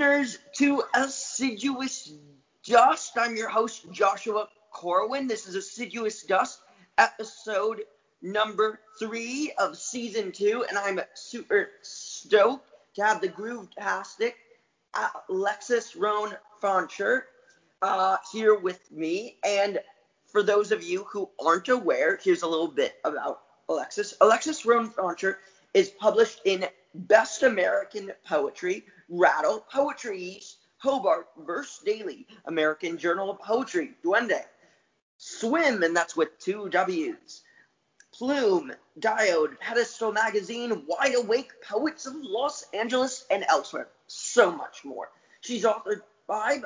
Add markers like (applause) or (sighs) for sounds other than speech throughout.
listeners to Assiduous Dust. I'm your host, Joshua Corwin. This is Assiduous Dust, episode number three of season two, and I'm super stoked to have the Groove-tastic Alexis Rhone Fancher uh, here with me. And for those of you who aren't aware, here's a little bit about Alexis. Alexis Rhone Fancher is published in Best American Poetry, Rattle, Poetry East, Hobart, Verse Daily, American Journal of Poetry, Duende, Swwim, and that's with two W's, Plume, Diode, Pedestal Magazine, Wide Awake, Poets of Los Angeles, and elsewhere. So much more. She's authored five,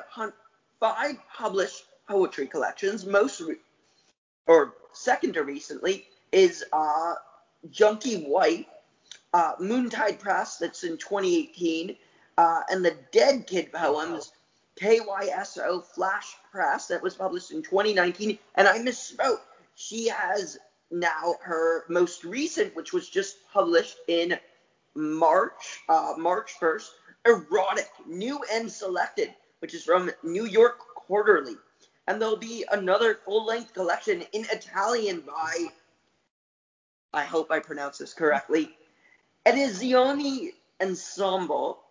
five published poetry collections. Most, re- or second to recently, is uh, Junkie Wife, uh, Moontide Press, that's in 2018, uh, and the Dead Kid Poems, KYSO Flash Press, that was published in 2019. And I misspoke. She has now her most recent, which was just published in March, uh, March 1st, Erotic, New and Selected, which is from New York Quarterly. And there'll be another full length collection in Italian by, I hope I pronounce this correctly, Edizioni Ensemble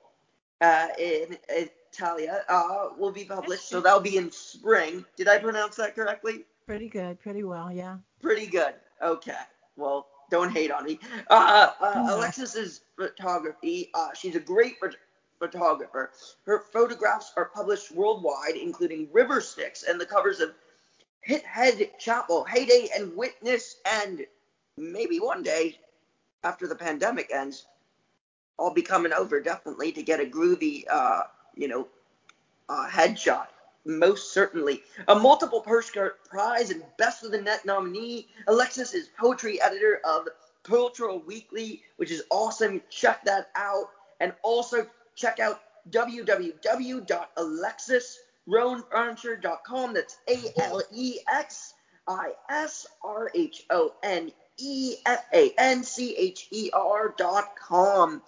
uh, in Italia uh, will be published. So that'll be in spring. Did I pronounce that correctly? Pretty good. Pretty well, yeah. Pretty good. Okay. Well, don't hate on me. Uh, uh, Alexis's photography. Uh, she's a great photographer. Her photographs are published worldwide, including River Styx and the covers of Hit Head Chapel, Heyday, and Witness, and maybe one day after the pandemic ends, I'll be coming over definitely to get a groovy, uh, you know, uh, headshot. Most certainly. A multiple Pushcart Prize and Best of the Net nominee. Alexis is poetry editor of Poetry Weekly, which is awesome. Check that out. And also check out www.alexisrhonefancher.com. That's A L E X I S R H O N E F A N C H E R dot com.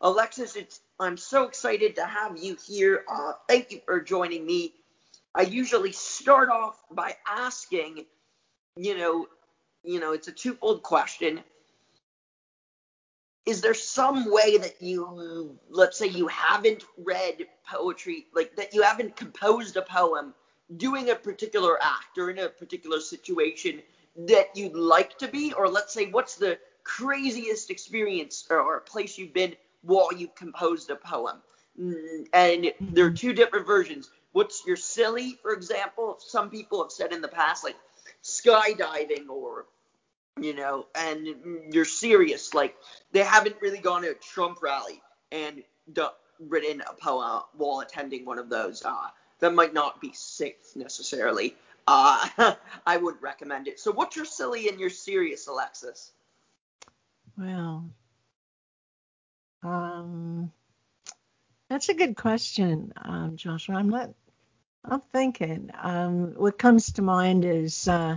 Alexis, it's I'm so excited to have you here. Uh, thank you for joining me. I usually start off by asking, you know, you know, it's a twofold question. Is there some way that you, let's say, you haven't read poetry, like that you haven't composed a poem, doing a particular act or in a particular situation that you'd like to be? Or let's say, what's the craziest experience or, or place you've been while you've composed a poem? Mm, and there are two different versions. What's your silly, for example? Some people have said in the past, like skydiving or you know, and you're serious. Like they haven't really gone to a Trump rally and written a poem while attending one of those. Uh, that might not be safe necessarily uh, (laughs) I would recommend it. So, what's your silly and your serious, Alexis? Well, um, that's a good question, um, Joshua. I'm not. I'm thinking. Um, what comes to mind is uh,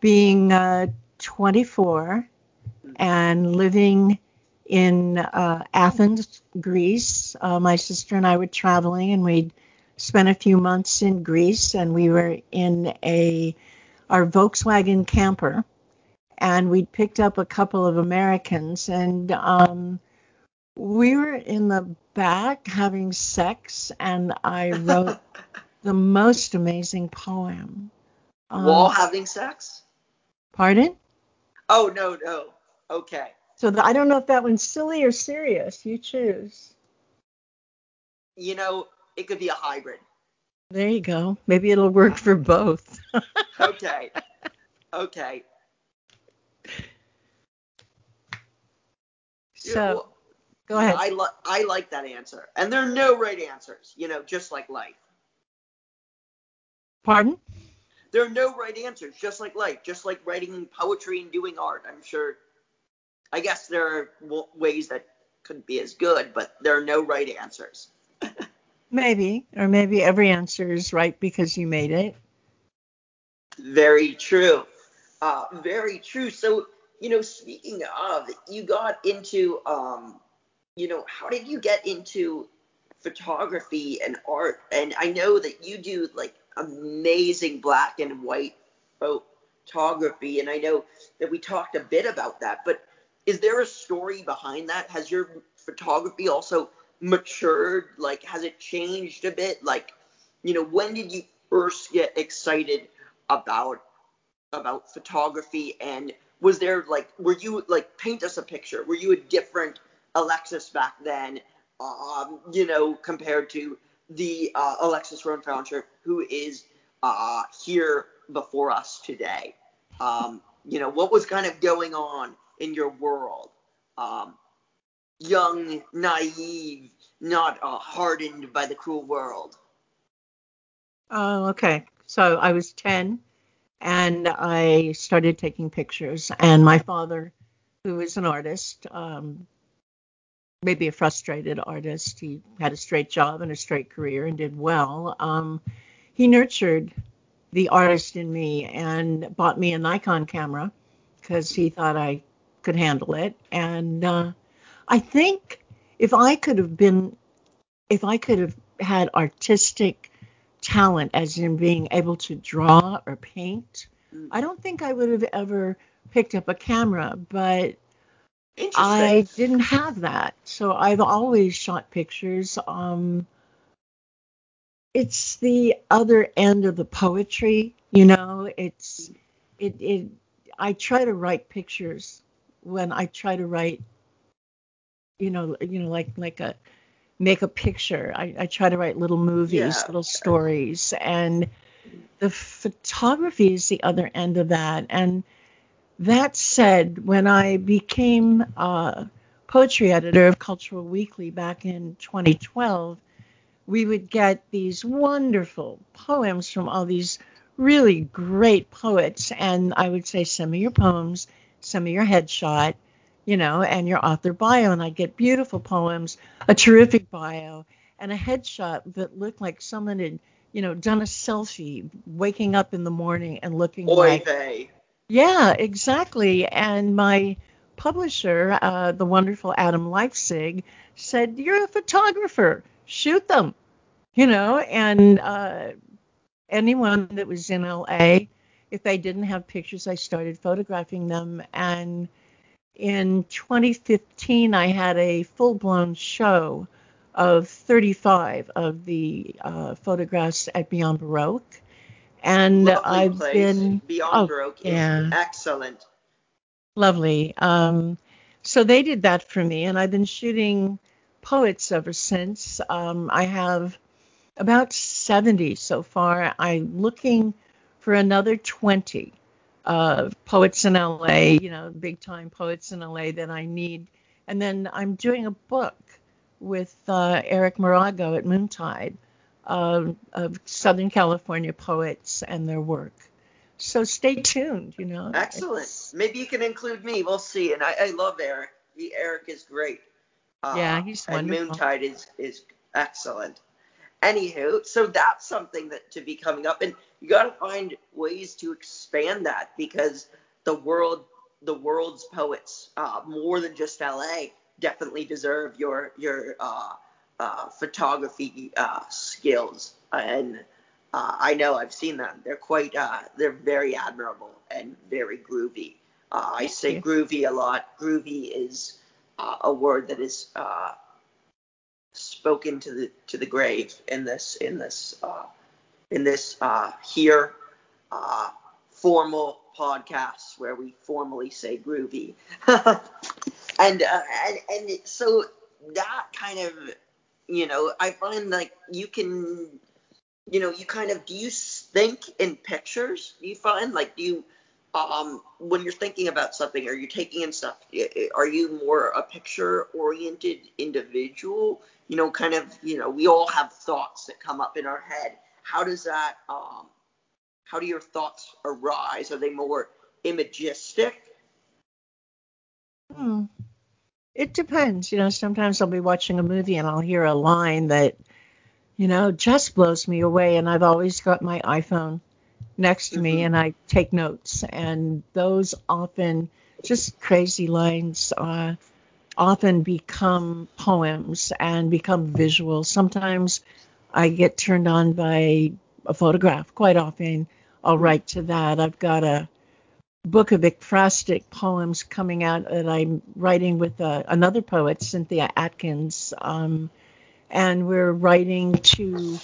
being uh, 24 and living in uh, Athens, Greece. Uh, my sister and I were traveling, and we'd spent a few months in Greece and we were in a our Volkswagen camper and we'd picked up a couple of Americans and um, we were in the back having sex and I wrote (laughs) the most amazing poem. Um, While having sex? Pardon? Oh no no. Okay. So the, I don't know if that one's silly or serious. You choose. You know, it could be a hybrid. There you go. Maybe it'll work for both. (laughs) okay. Okay. So, go ahead. I, li- I like that answer. And there are no right answers, you know, just like life. Pardon? There are no right answers, just like life, just like writing poetry and doing art. I'm sure. I guess there are w- ways that could be as good, but there are no right answers. (laughs) Maybe, or maybe every answer is right because you made it. Very true. Uh, very true. So, you know, speaking of, you got into, um, you know, how did you get into photography and art, and I know that you do like amazing black and white photography, and I know that we talked a bit about that, but is there a story behind that? Has your photography also matured? Like, has it changed a bit? Like, you know, when did you first get excited about about photography and was there like were you like paint us a picture were you a different alexis back then um, you know compared to the uh, alexis Rhone Fancher who is uh, here before us today um, you know what was kind of going on in your world um, young naive not uh, hardened by the cruel world Oh, okay. So I was 10 and I started taking pictures. And my father, who is an artist, um, maybe a frustrated artist, he had a straight job and a straight career and did well. Um, he nurtured the artist in me and bought me a Nikon camera because he thought I could handle it. And uh, I think if I could have been, if I could have had artistic talent, as in being able to draw or paint. I don't think I would have ever picked up a camera, but I didn't have that. So I've always shot pictures. Um, it's the other end of the poetry, you know. It's it it. I try to write pictures when I try to write, you know, you know, like like a make a picture. I, I try to write little movies, yeah. little stories, and the photography is the other end of that. And that said, when I became a poetry editor of Cultural Weekly back in 2012, we would get these wonderful poems from all these really great poets. And I would say, send me your poems, send me your headshot you know, and your author bio. And I get beautiful poems, a terrific bio, and a headshot that looked like someone had, you know, done a selfie, waking up in the morning and looking Oy like. Vey. Yeah, exactly. And my publisher, uh, the wonderful Adam Leipzig, said, "You're a photographer. Shoot them." You know, and uh, anyone that was in LA, if they didn't have pictures, I started photographing them and in 2015, I had a full blown show of 35 of the uh, photographs at Beyond Baroque. And Lovely I've place. been. Beyond oh, Baroque yeah. excellent. Lovely. Um, so they did that for me, and I've been shooting poets ever since. Um, I have about 70 so far. I'm looking for another 20 uh, poets in LA, you know, big time poets in LA that I need. And then I'm doing a book with uh, Eric Morago at Moontide uh, of Southern California poets and their work. So stay tuned, you know. Excellent. It's... Maybe you can include me. We'll see. And I, I love Eric. He, Eric is great. Uh, yeah, he's wonderful. And Moontide is, is excellent. Anywho, so that's something that to be coming up, and you got to find ways to expand that because the world, the world's poets, uh, more than just LA, definitely deserve your your uh, uh, photography uh, skills, and uh, I know I've seen them. They're quite, uh, they're very admirable and very groovy. I say groovy a lot. Groovy is a word that is spoken to the to the grave in this in this uh, in this uh, here uh, formal podcast where we formally say groovy, (laughs) and, uh, and and so that kind of you know I find like you can you know you kind of do you think in pictures? Do you find like do you um, when you're thinking about something or you're taking in stuff, are you more a picture oriented individual? you know, kind of, you know, we all have thoughts that come up in our head. How does that, um, how do your thoughts arise? Are they more imagistic? Hmm. It depends. You know, sometimes I'll be watching a movie and I'll hear a line that, you know, just blows me away. And I've always got my iPhone next to mm-hmm. me and I take notes. And those often just crazy lines. Uh, often become poems and become visual. Sometimes I get turned on by a photograph. Quite often I'll write to that. I've got a book of ekphrastic poems coming out that I'm writing with uh, another poet, Cynthia Atkins. Um, and we're writing to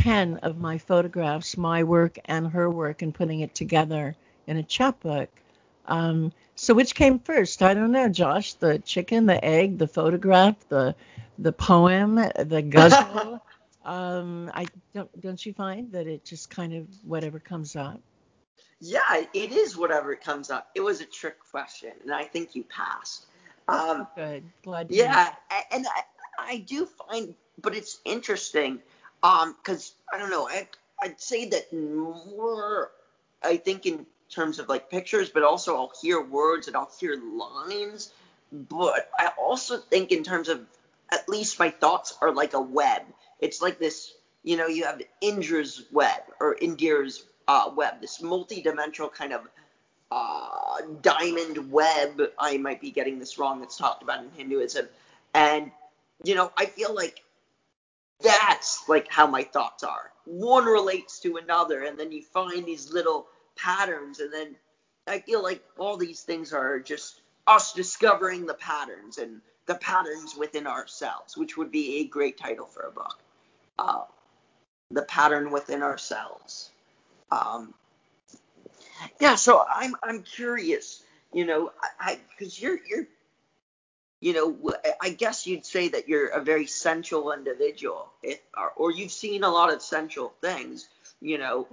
10 of my photographs, my work and her work, and putting it together in a chapbook. Um, so which came first? I don't know, Josh. The chicken, the egg, the photograph, the the poem, the ghazal. (laughs) um, I don't don't you find that it just kind of whatever comes up? Yeah, it is whatever comes up. It was a trick question, and I think you passed. Um, Good. Glad. To yeah, and I, I do find, but it's interesting, um, because I don't know. I I'd say that more. I think in terms of like pictures, but also I'll hear words and I'll hear lines. But I also think in terms of at least my thoughts are like a web. It's like this, you know, you have Indra's web or Indira's uh, web, this multi-dimensional kind of uh, diamond web. I might be getting this wrong. It's talked about in Hinduism, and you know, I feel like that's like how my thoughts are. One relates to another, and then you find these little patterns, and then I feel like all these things are just us discovering the patterns and the patterns within ourselves, which would be a great title for a book. Uh, the pattern within ourselves. Um, yeah, so I'm I'm curious, you know, I because you're you're you know, I guess you'd say that you're a very sensual individual, if, or, or you've seen a lot of sensual things, you know,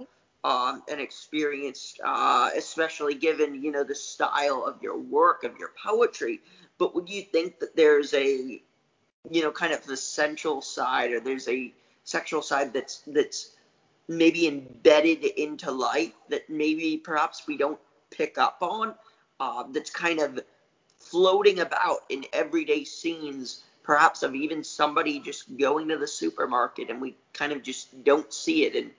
um, and experienced, uh, especially given, you know, the style of your work, of your poetry. But would you think that there's a, you know, kind of the sensual side, or there's a sexual side that's that's maybe embedded into life that maybe perhaps we don't pick up on, uh, that's kind of floating about in everyday scenes, perhaps of even somebody just going to the supermarket and we kind of just don't see it. And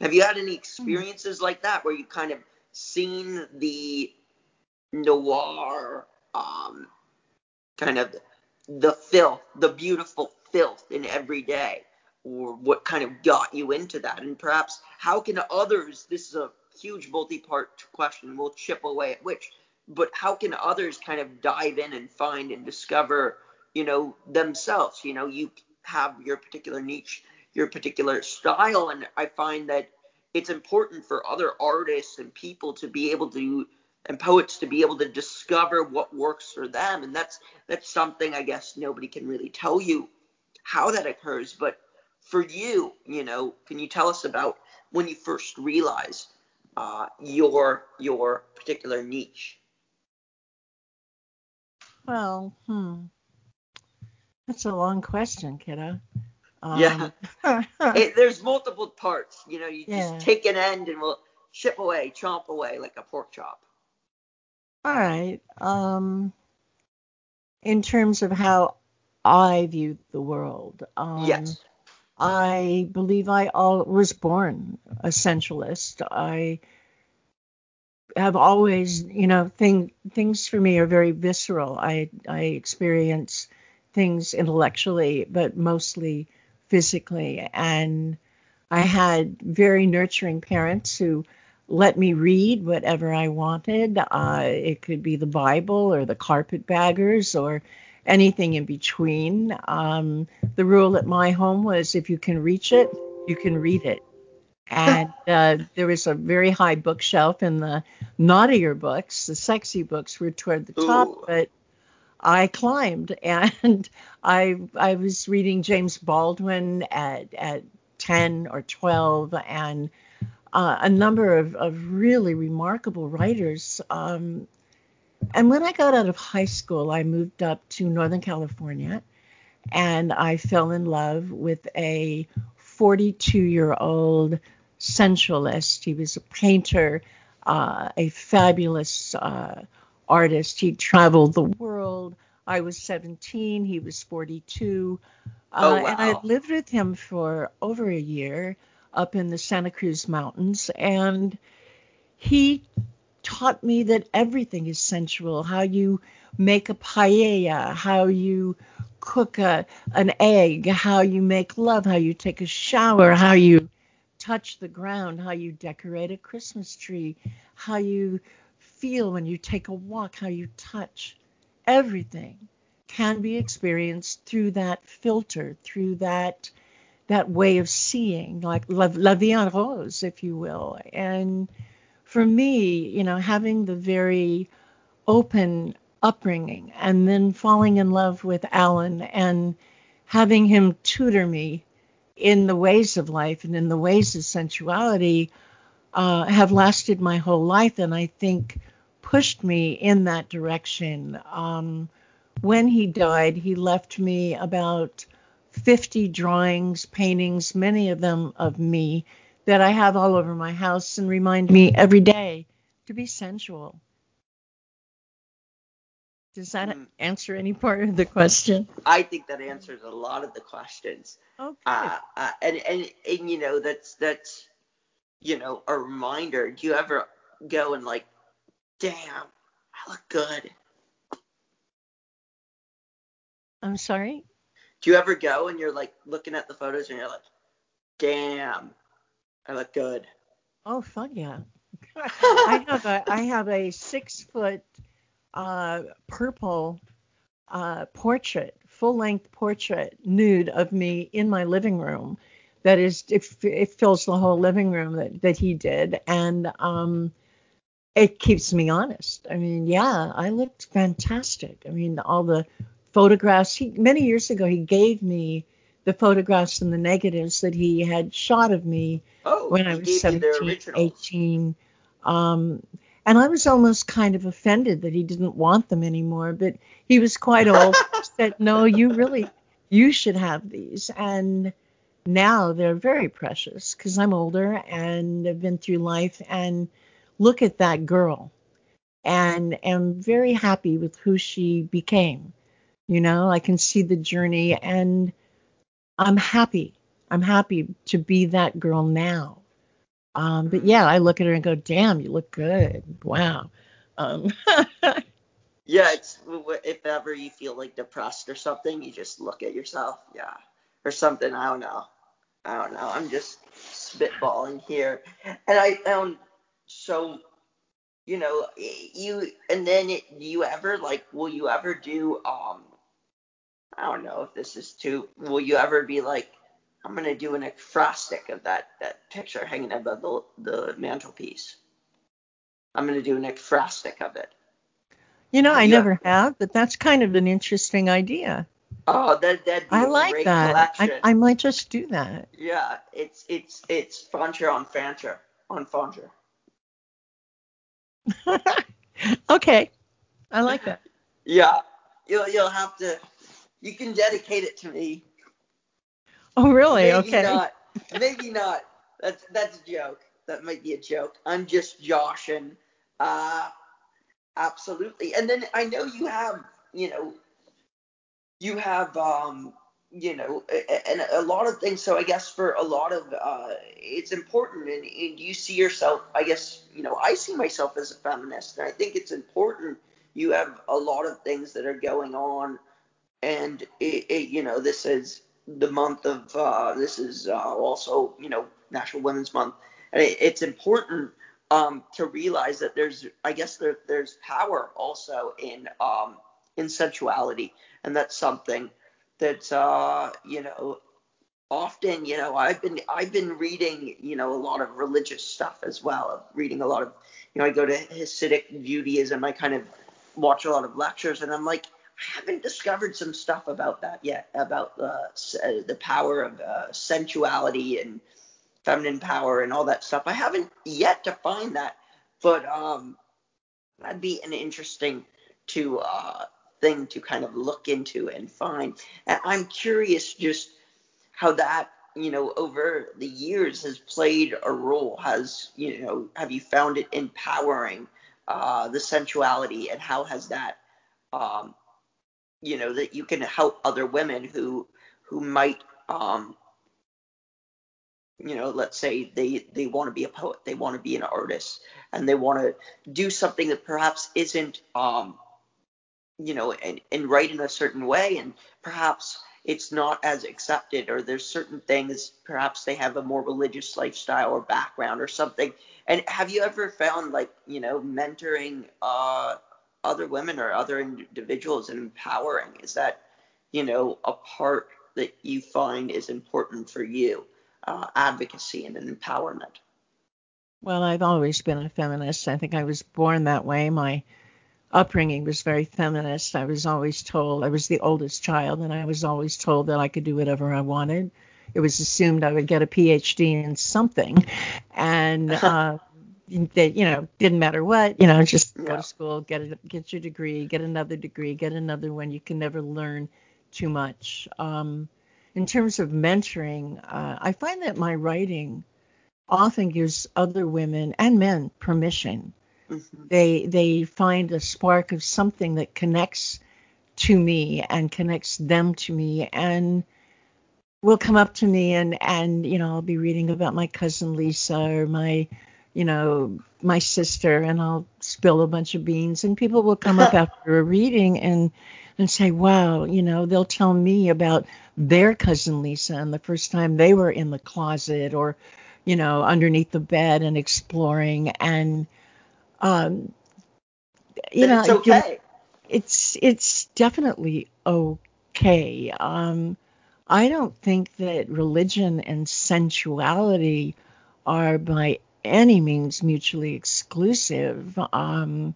have you had any experiences like that where you kind of seen the noir, um, kind of the filth, the beautiful filth in every day? Or what kind of got you into that? And perhaps how can others, this is a huge multi part question, we'll chip away at which but how can others kind of dive in and find and discover, you know, themselves? You know, you have your particular niche, your particular style, and I find that it's important for other artists and people to be able to and poets to be able to discover what works for them and that's that's something i guess nobody can really tell you how that occurs but for you you know can you tell us about when you first realized uh, your your particular niche well, hmm. That's a long question, kiddo. Um, yeah. (laughs) (laughs) it, there's multiple parts. You know, you yeah. just take an end and we'll chip away, chomp away like a pork chop. All right. Um, in terms of how I view the world, um, yes. I believe I all was born a sensualist. I have always, you know, thing things for me are very visceral. I I experience things intellectually, but mostly physically. And I had very nurturing parents who let me read whatever I wanted. Uh, it could be the Bible or the Carpetbaggers or anything in between. Um, the rule at my home was if you can reach it, you can read it and (laughs) uh, there was a very high bookshelf, and the naughtier books, the sexy books, were toward the top. Ooh. But I climbed, (laughs) and I I was reading James Baldwin at at 10 or 12, and uh, a number of, of really remarkable writers. Um, and when I got out of high school, I moved up to Northern California, and I fell in love with a 42 year old sensualist. He was a painter, uh, a fabulous uh, artist. He traveled the world. I was 17, he was 42. Uh, oh, wow. And I lived with him for over a year up in the Santa Cruz Mountains. And he taught me that everything is sensual, how you make a paella, how you cook a, an egg, how you make love, how you take a shower, how you touch the ground, how you decorate a Christmas tree, how you feel when you take a walk, how you touch. Everything can be experienced through that filter, through that that way of seeing, like la, la vie en rose, if you will. And for me, you know, having the very open upbringing and then falling in love with Alan and having him tutor me in the ways of life and in the ways of sensuality uh, have lasted my whole life and I think pushed me in that direction. Um, when he died, he left me about 50 drawings, paintings, many of them of me that I have all over my house and remind me every day to be sensual. Does that mm. answer any part of the question? I think that answers a lot of the questions. Okay. Uh, uh, and, and and you know that's that's you know a reminder. Do you ever go and like, damn, I look good. I'm sorry. Do you ever go and you're like looking at the photos and you're like, damn, I look good. Oh fuck yeah. (laughs) I have a I have a six foot uh, purple uh, portrait, full length portrait, nude of me in my living room. That is, it, it fills the whole living room that, that he did, and um, it keeps me honest. I mean, yeah, I looked fantastic. I mean, all the photographs. He many years ago he gave me the photographs and the negatives that he had shot of me oh, when I was 17, 18. Um, and I was almost kind of offended that he didn't want them anymore, but he was quite old. (laughs) said, "No, you really, you should have these." And now they're very precious because I'm older and have been through life and look at that girl and am very happy with who she became. You know, I can see the journey and I'm happy. I'm happy to be that girl now. Um, but yeah, I look at her and go, damn, you look good. Wow. Um, (laughs) yeah, it's if ever you feel like depressed or something, you just look at yourself. Yeah. Or something. I don't know. I don't know. I'm just spitballing here. And I found so you know, you and then it, you ever like will you ever do um I don't know if this is too. Will you ever be like, I'm gonna do an ekphrastic of that that picture hanging above the the mantelpiece? I'm gonna do an ekphrastic of it. You know, I never have, but that's kind of an interesting idea. Oh, that that I like that. I, I might just do that. Yeah, it's it's it's Fancher on Fancher on Fancher. (laughs) okay, I like that. (laughs) yeah, you'll you'll have to you can dedicate it to me. Oh, really? Maybe okay. Not. Maybe not. That's that's a joke. That might be a joke. I'm just joshing. Uh, absolutely. And then I know you have, you know, you have, um, you know, and a lot of things. So I guess for a lot of, uh, it's important, and, and you see yourself. I guess you know, I see myself as a feminist, and I think it's important. You have a lot of things that are going on and it, it, you know this is the month of uh, this is uh, also you know National Women's Month, and it, it's important um, to realize that there's I guess there, there's power also in um, in sensuality, and that's something that uh, you know often you know I've been I've been reading you know a lot of religious stuff as well, reading a lot of you know I go to Hasidic Judaism, I kind of watch a lot of lectures, and I'm like I haven't discovered some stuff about that yet, about uh, the power of uh, sensuality and feminine power and all that stuff. I haven't yet to find that, but um, that'd be an interesting to uh, thing to kind of look into and find. And I'm curious just how that you know over the years has played a role. Has you know have you found it empowering uh, the sensuality and how has that um, you know that you can help other women who who might um you know let's say they they want to be a poet they want to be an artist and they want to do something that perhaps isn't um you know, and, and write in a certain way, and perhaps it's not as accepted, or there's certain things, perhaps they have a more religious lifestyle or background or something. And have you ever found, like, you know, mentoring uh, other women or other individuals and empowering? Is that, you know, a part that you find is important for you? Uh, advocacy and empowerment. Well, I've always been a feminist. I think I was born that way. My upbringing was very feminist. I was always told I was the oldest child, and I was always told that I could do whatever I wanted. It was assumed I would get a PhD in something, and (laughs) uh, that you know didn't matter what, you know, just yeah. go to school, get a, get your degree, get another degree, get another one. You can never learn too much. Um, in terms of mentoring, uh, I find that my writing often gives other women and men permission Mm-hmm. They they find a spark of something that connects to me and connects them to me and will come up to me and and you know I'll be reading about my cousin Lisa or my you know my sister and I'll spill a bunch of beans and people will come up (laughs) after a reading and and say wow you know they'll tell me about their cousin Lisa and the first time they were in the closet or you know underneath the bed and exploring and um, you know, it's okay. It's it's definitely okay. Um, I don't think that religion and sensuality are by any means mutually exclusive. Um,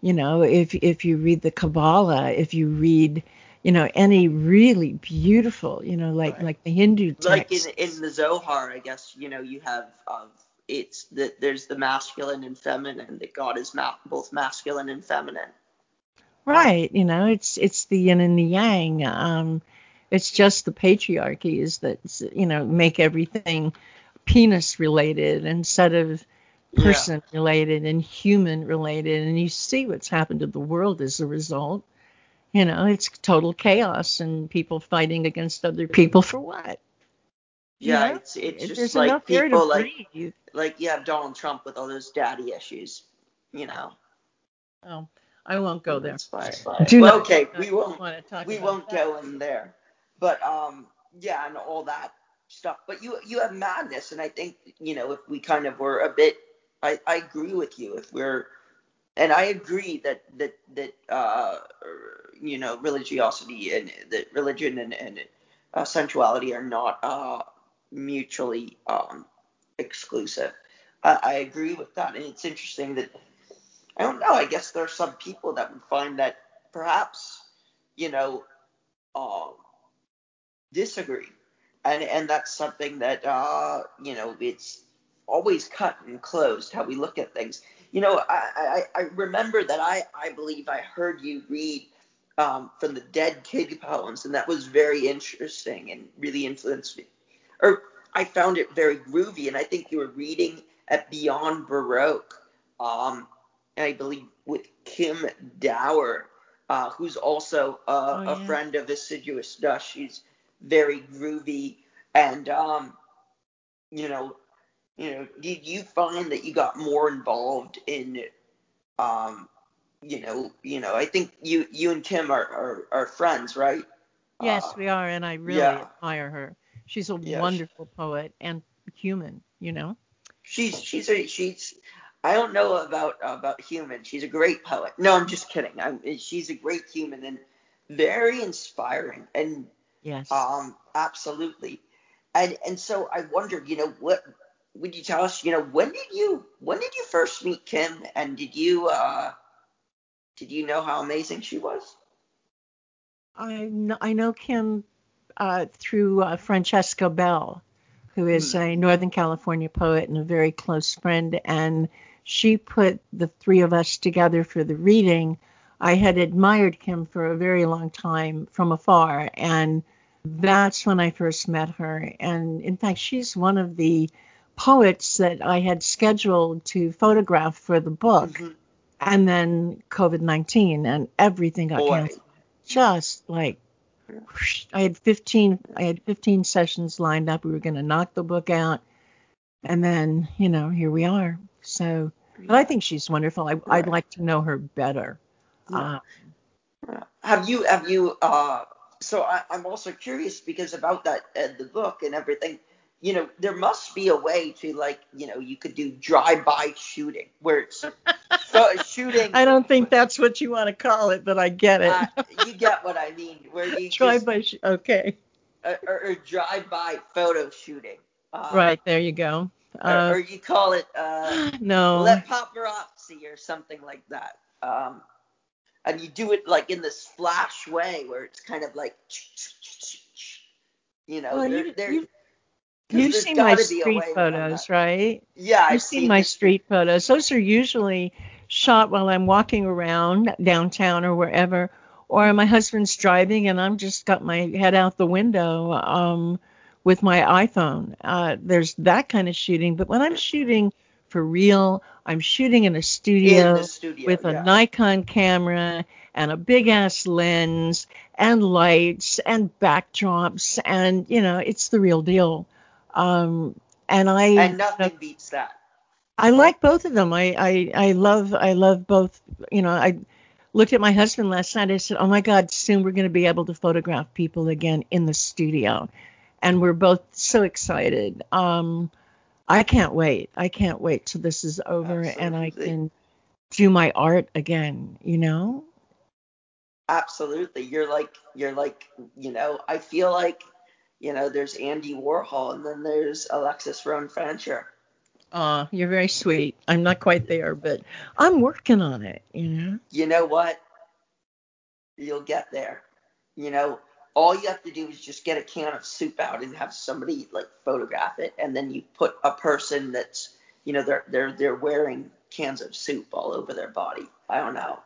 you know, if if you read the Kabbalah, if you read, you know, any really beautiful, you know, like right. like the Hindu text, like in in the Zohar, I guess you know you have um, it's that there's the masculine and feminine that God is ma- both masculine and feminine. Right, you know, it's it's the yin and the yang. Um, it's just the patriarchies that you know make everything penis related instead of person yeah. related and human related, and you see what's happened to the world as a result. You know, it's total chaos and people fighting against other people for what? Yeah, yeah, it's it's just There's like people like breathe. like you have Donald Trump with all those daddy issues, you know. Oh, I won't go there. Fine. Do well, okay, we won't we won't that. go in there. But um yeah, and all that stuff. But you you have madness and I think, you know, if we kind of were a bit I, I agree with you. If we're and I agree that that that uh you know religiosity and that religion and and uh, sensuality are not uh mutually um, exclusive. I, I agree with that, and it's interesting that I don't know. I guess there are some people that would find that perhaps you know um, disagree, and and that's something that uh, you know it's always cut and closed how we look at things. You know, I, I, I remember that I, I believe I heard you read um, from the Dead Kid poems, and that was very interesting and really influenced me or I found it very groovy, and I think you were reading at Beyond Baroque, um, I believe with Kim Dower, uh, who's also a, oh, yeah. a friend of Assiduous Dust. She's very groovy, and um, you know, you know, did you find that you got more involved in, um, you know, you know, I think you you and Kim are are, are friends, right? Yes, uh, we are, and I really yeah. admire her. She's a yeah, wonderful she, poet and human, you know. She's she's a she's I don't know about about human. She's a great poet. No, I'm just kidding. I'm, she's a great human and very inspiring and yes, um, absolutely. And and so I wondered, you know, what would you tell us? You know, when did you when did you first meet Kim, and did you uh, did you know how amazing she was? I know, I know Kim uh, through uh, Francesca Bell, who is hmm. a Northern California poet and a very close friend, and she put the three of us together for the reading. I had admired Kim for a very long time from afar, and that's when I first met her. And in fact, she's one of the poets that I had scheduled to photograph for the book. Mm-hmm. And then COVID 19 and everything got Boy. canceled. Just like I had 15 I had 15 sessions lined up. We were going to knock the book out. And then, you know, here we are. So, but I think she's wonderful. I, would like to know her better. Yeah. Uh, Have you have you uh so I, I'm also curious because about that uh, the book and everything, you know, there must be a way to like, you know, you could do drive-by shooting where it's (laughs) so shooting. I don't think that's what you want to call it, but I get it. uh, you get what I mean, where you (laughs) Drive just by. Sh- okay. uh, or, or drive-by photo shooting. Uh, Right there you go. Or, Uh, or you call it uh, (gasps) no. let paparazzi or something like that. Um, and you do it like in this flash way where it's kind of like, you know, Well, there, you, there, you, 'cause you've there's seen my street photos, right? Yeah, I've You've seen my street photos. Those are usually shot while I'm walking around downtown or wherever, or my husband's driving and I'm just got my head out the window um, with my iPhone. Uh, there's that kind of shooting, but when I'm shooting for real, I'm shooting in a studio in studio with a yeah. Nikon camera and a big ass lens and lights and backdrops and you know it's the real deal. Um, and I and nothing beats that. I like both of them. I, I I love I love both. You know, I looked at my husband last night. I said, "Oh my God, soon we're going to be able to photograph people again in the studio," and we're both so excited. Um, I can't wait. I can't wait till this is over and I can do my art again. You know? Absolutely, you're like you're like you know. I feel like you know there's Andy Warhol and then there's Alexis Rhone Fancher. Aw, you're very sweet. I'm not quite there, but I'm working on it. You know? You know what? You'll get there. You know, all you have to do is just get a can of soup out and have somebody like photograph it, and then you put a person that's you know they're they're they're wearing cans of soup all over their body. I don't know.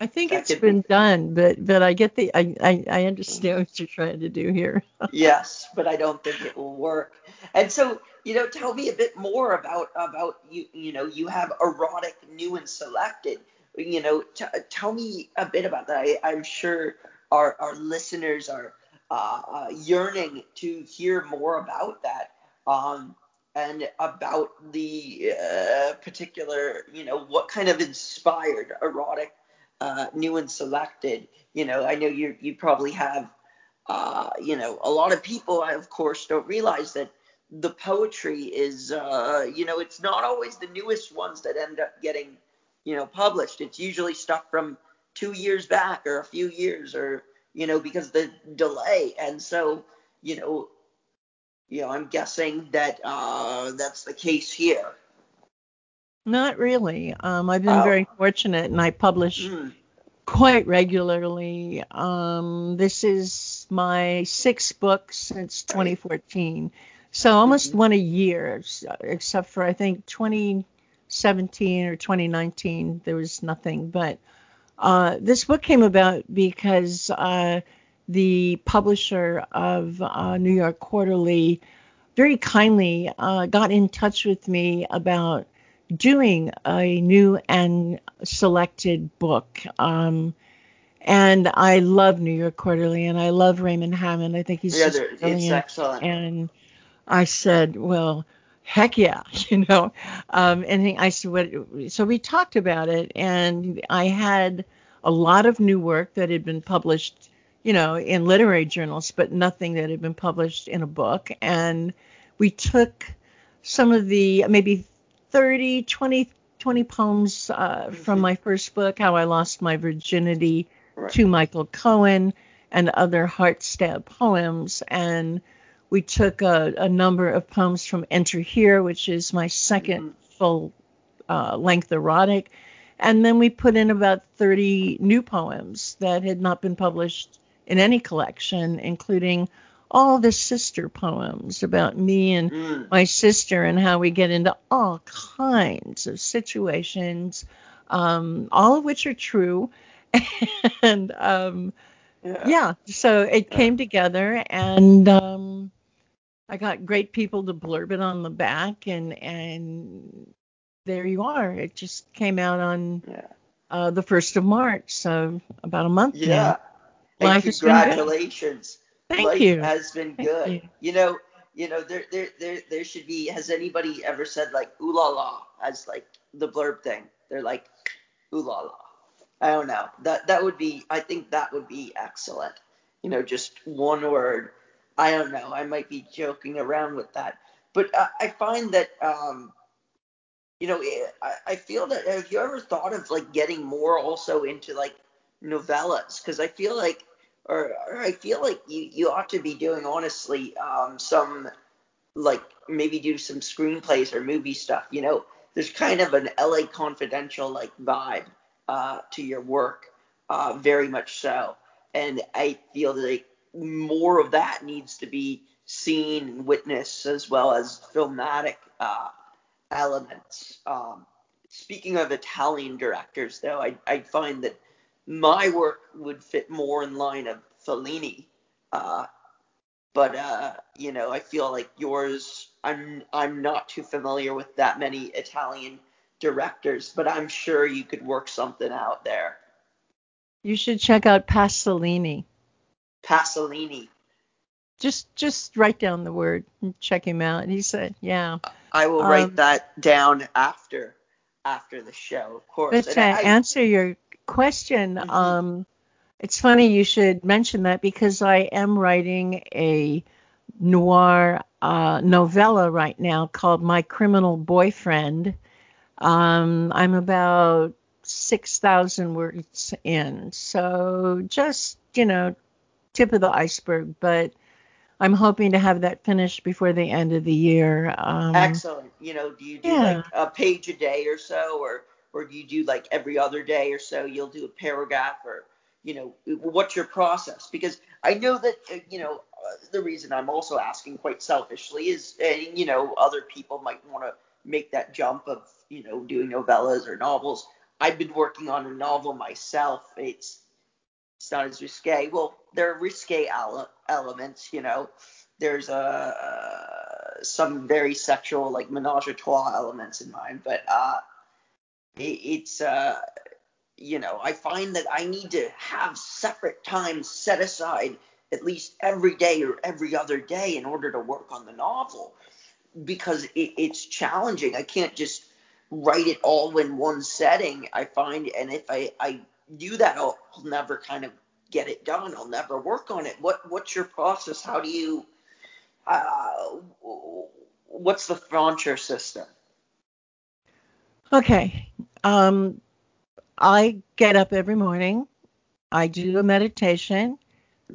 I think That it's been be- done, but but I get the I I, I understand what you're trying to do here. (laughs) yes, but I don't think it will work. And so, you know, tell me a bit more about about you. You know, you have erotic, new and selected. You know, t- tell me a bit about that. I, I'm sure our our listeners are uh, uh, yearning to hear more about that. Um, and about the uh, particular, you know, what kind of inspired erotic, uh, new and selected. You know, I know you you probably have uh, you know, a lot of people, of course, don't realize that the poetry is, uh, you know, it's not always the newest ones that end up getting, you know, published. It's usually stuff from two years back or a few years or, you know, because the delay. And so, you know, you know, I'm guessing that uh, that's the case here. Not really. Um, I've been Oh. very fortunate, and I publish Mm, quite regularly. Um, this is my sixth book since 2014, so almost Mhm. one a year, except for I think 2017 or 2019 there was nothing. But uh, this book came about because uh, the publisher of uh, New York Quarterly very kindly uh, got in touch with me about doing a new and selected book. Um, and I love New York Quarterly and I love Raymond Hammond. I think he's yeah, just brilliant. excellent. And I said, well, heck yeah, (laughs) you know. Um, and I said, what? So we talked about it, and I had a lot of new work that had been published, you know, in literary journals, but nothing that had been published in a book. And we took some of the maybe 30, 20, 20 poems uh, from Mhm. my first book, How I Lost My Virginity, Right. to Michael Cohen and other heart stab poems. And we took a, a number of poems from Enter Here, which is my 2nd Mhm. full uh, length erotic. And then we put in about 30 new poems that had not been published in any collection, including all the sister poems about me and Mm, my sister and how we get into all kinds of situations, um, all of which are true. (laughs) and um, yeah. yeah, so it came together, and um, I got great people to blurb it on the back, and and there you are. It just came out on Yeah. uh, the first of March, so about a month Yeah. now. And Life congratulations. Thank Life you. has been Thank good. you. You know, you know, there, there, there, there should be. Has anybody ever said like "ooh la la" as like the blurb thing? They're like "ooh la la." I don't know. That that would be. I think that would be excellent. You know, just one word. I don't know. I might be joking around with that, but I, I find that um, you know, I, I feel that. Have you ever thought of like getting more also into like novellas? Because I feel like, or, or I feel like you you ought to be doing honestly um, some like maybe do some screenplays or movie stuff. You know, there's kind of an LA Confidential like vibe uh, to your work, uh, very much so. And I feel like more of that needs to be seen and witnessed as well as filmatic uh, elements. Um, speaking of Italian directors, though, I, I find that my work would fit more in line of Fellini. Uh, but uh, you know, I feel like yours. I'm I'm not too familiar with that many Italian directors, but I'm sure you could work something out there. You should check out Pasolini. Pasolini. Just just write down the word and check him out. He said, yeah. I will write um, that down after after the show, of course. But to I, answer your question, mm-hmm. um, it's funny you should mention that because I am writing a noir uh, novella right now called My Criminal Boyfriend. Um, I'm about 6,000 words in. So just, you know, tip of the iceberg, but I'm hoping to have that finished before the end of the year. Um, Excellent. You know, do you do yeah. like a page a day or so, or or do you do like every other day or so? You'll do a paragraph, or you know, what's your process? Because I know that, uh, you know, uh, the reason I'm also asking quite selfishly is, uh, you know, other people might want to make that jump of, you know, doing novellas or novels. I've been working on a novel myself. It's it's not as risque. Well, there are risque ele- elements, you know. There's a uh, some very sexual, like menage a trois elements in mine, but uh, it, it's uh, you know, I find that I need to have separate times set aside at least every day or every other day in order to work on the novel because it, it's challenging. I can't just write it all in one setting. I find, and if I, I do that, I'll, I'll never kind of get it done. I'll never work on it. What What's your process? How do you? Uh, what's the Fancher system? Okay. Um, I get up every morning. I do a meditation.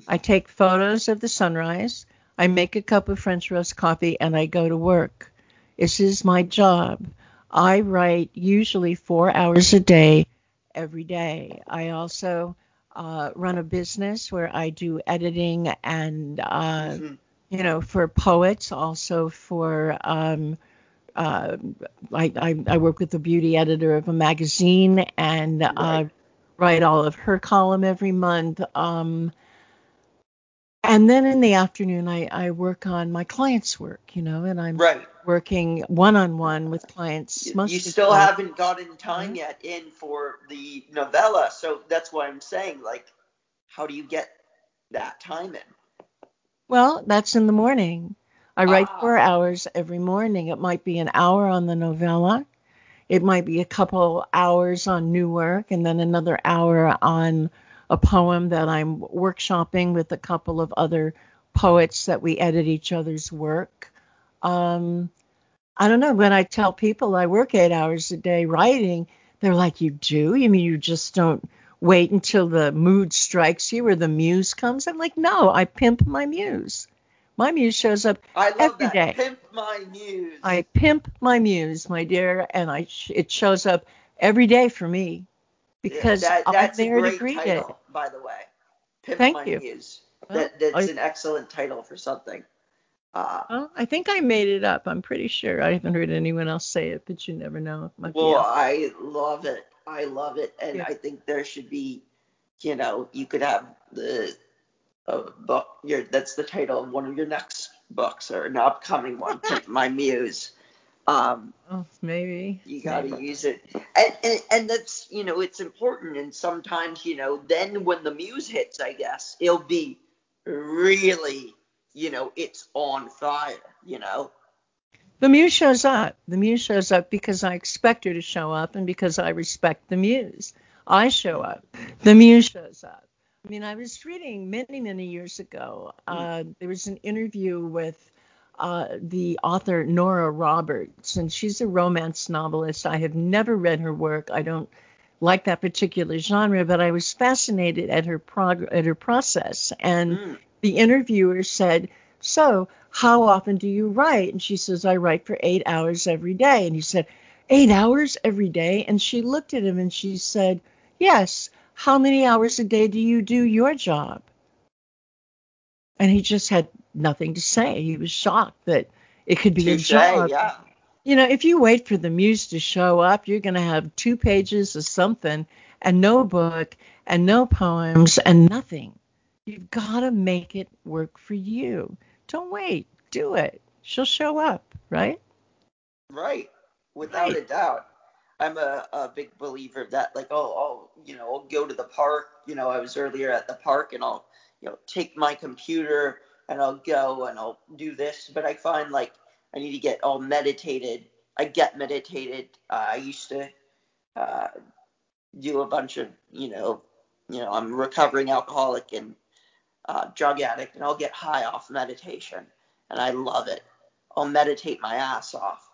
I take photos of the sunrise. I make a cup of French roast coffee and I go to work. This is my job. I write usually four hours a day every day. I also uh, run a business where I do editing and, uh, mm-hmm. you know, for poets, also for um, uh, I, I, I, work with the beauty editor of a magazine and uh, right. uh, write all of her column every month. Um, and then in the afternoon, I, I work on my clients' work, you know, and I'm right. working one on one with clients. You, you still haven't gotten time mm-hmm. yet in for the novella, so that's why I'm saying, like, how do you get that time in? Well, that's in the morning. I write ah. four hours every morning. It might be an hour on the novella. It might be a couple hours on new work and then another hour on a poem that I'm workshopping with a couple of other poets that we edit each other's work. Um, I don't know. When I tell people I work eight hours a day writing, they're like, You do? You mean you just don't wait until the mood strikes you or the muse comes? I'm like, No, I pimp my muse. My muse shows up I love every that. day. Pimp my muse. I pimp my muse, my dear, and I it shows up every day for me because yeah, that, that's there a great title, it. By the way, pimp Thank my you. muse. That, that's I, an excellent title for something. Uh, well, I think I made it up. I'm pretty sure. I haven't heard anyone else say it, but you never know. well, I love it. I love it, and yeah. I think there should be, you know, you could have the a book. Your that's the title of one of your next books or an upcoming one. (laughs) My Muse. Um, oh, maybe you got to use it, and, and and that's you know it's important. And sometimes you know then when the muse hits, I guess it'll be really you know it's on fire. You know. The muse shows up. The muse shows up because I expect her to show up and because I respect the muse. I show up. The muse shows up. I mean, I was reading many, many years ago. Uh, there was an interview with uh, the author Nora Roberts, and she's a romance novelist. I have never read her work. I don't like that particular genre, but I was fascinated at her prog- at her process. And mm. the interviewer said, "So, how often do you write?" And she says, "I write for eight hours every day." And he said, eight hours every day?" And she looked at him and she said, "Yes." How many hours a day do you do your job? And he just had nothing to say. He was shocked that it could be Touché, a job. Yeah. You know, if you wait for the muse to show up, you're going to have two pages of something and no book and no poems and nothing. You've got to make it work for you. Don't wait. Do it. She'll show up, right? Right. Without right. a doubt. I'm a, a big believer of that. Like, oh, I'll, you know, I'll go to the park. You know, I was earlier at the park and I'll, you know, take my computer and I'll go and I'll do this. But I find like I need to get all meditated. I get meditated. Uh, I used to uh, do a bunch of, you know, you know, I'm a recovering alcoholic and uh, drug addict, and I'll get high off meditation, and I love it. I'll meditate my ass off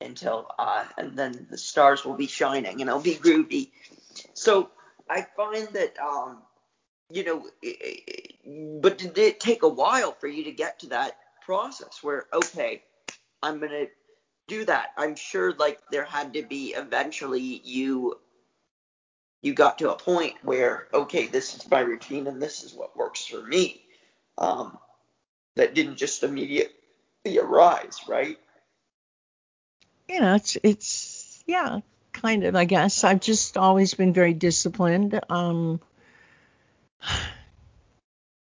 until uh, and then the stars will be shining and it'll be groovy. So I find that um, you know, but did it take a while for you to get to that process where okay, I'm gonna do that? I'm sure like there had to be eventually you you got to a point where okay, this is my routine and this is what works for me. Um, that didn't just immediately arise, right? you know, it's it's yeah, kind of. I guess I've just always been very disciplined. Um,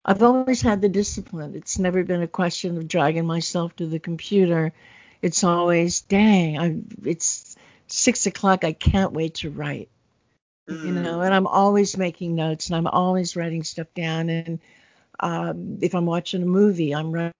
I've always had the discipline. It's never been a question of dragging myself to the computer. It's always, dang, I it's six o'clock. I can't wait to write. Mm. You know, and I'm always making notes and I'm always writing stuff down. And um, if I'm watching a movie, I'm writing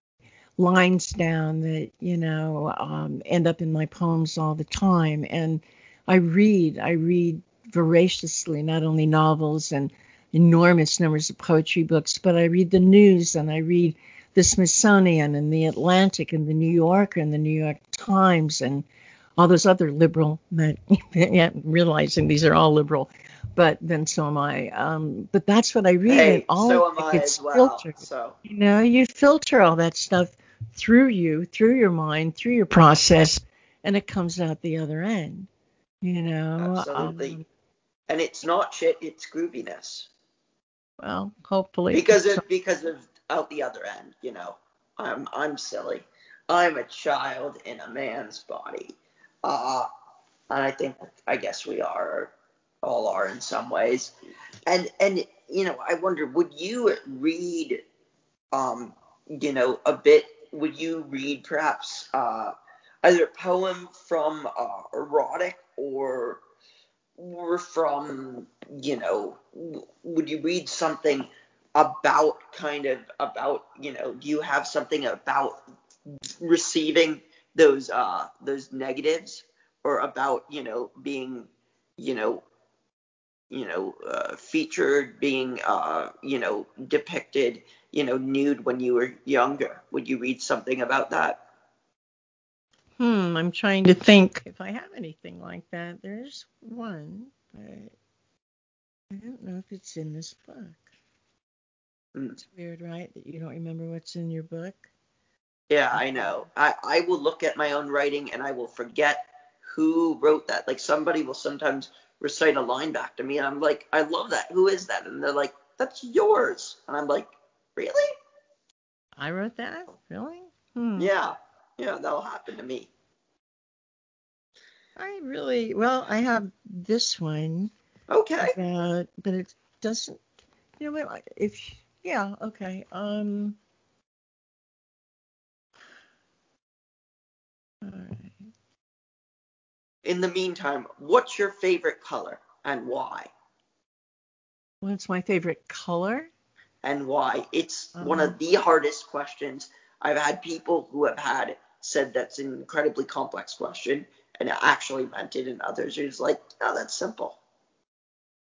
lines down that you know um, end up in my poems all the time and i read i read voraciously not only novels and enormous numbers of poetry books but i read the news and i read the smithsonian and the atlantic and the new yorker and the new york times and all those other liberal (laughs) yeah, realizing these are all liberal but then so am I. Um, but that's what I read. Hey, all so am I as well. Filtered. So you know, you filter all that stuff through you, through your mind, through your process, and it comes out the other end. You know. Absolutely. Um, and it's not shit, it's grooviness. Well, hopefully. Because of because of out the other end, you know. I'm I'm silly. I'm a child in a man's body. Uh and I think I guess we are all are in some ways. And and you know, I wonder, would you read um, you know, a bit would you read perhaps uh, either a poem from uh, erotic or or from you know would you read something about kind of about you know do you have something about receiving those uh those negatives or about you know being you know you know, uh, featured, being, uh, you know, depicted, you know, nude when you were younger? Would you read something about that? Hmm, I'm trying to think if I have anything like that. There's one, but I don't know if it's in this book. Mm. It's weird, right? That you don't remember what's in your book. Yeah, I know. I, I will look at my own writing and I will forget who wrote that. Like somebody will sometimes recite a line back to me, and I'm like, I love that. Who is that? And they're like, that's yours. And I'm like, really? I wrote that? Really? Hmm. Yeah. Yeah, that'll happen to me. I really well, I have this one. Okay. About, but it doesn't. You know what? If yeah, okay. Um. All right. In the meantime, what's your favorite color and why? What's my favorite color? And why? It's uh-huh. one of the hardest questions. I've had people who have had said that's an incredibly complex question and actually meant it, and others are just like, oh, that's simple.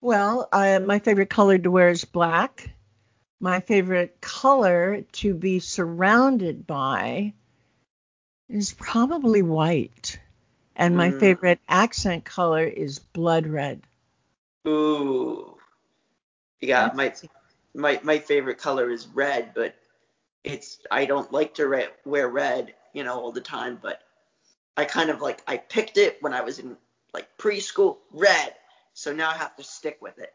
Well, I, my favorite color to wear is black. My favorite color to be surrounded by is probably white. And my Mm. favorite accent color is blood red. Ooh. Yeah, my my my favorite color is red, but it's I don't like to re- wear red, you know, all the time, but I kind of like I picked it when I was in like preschool, red. So now I have to stick with it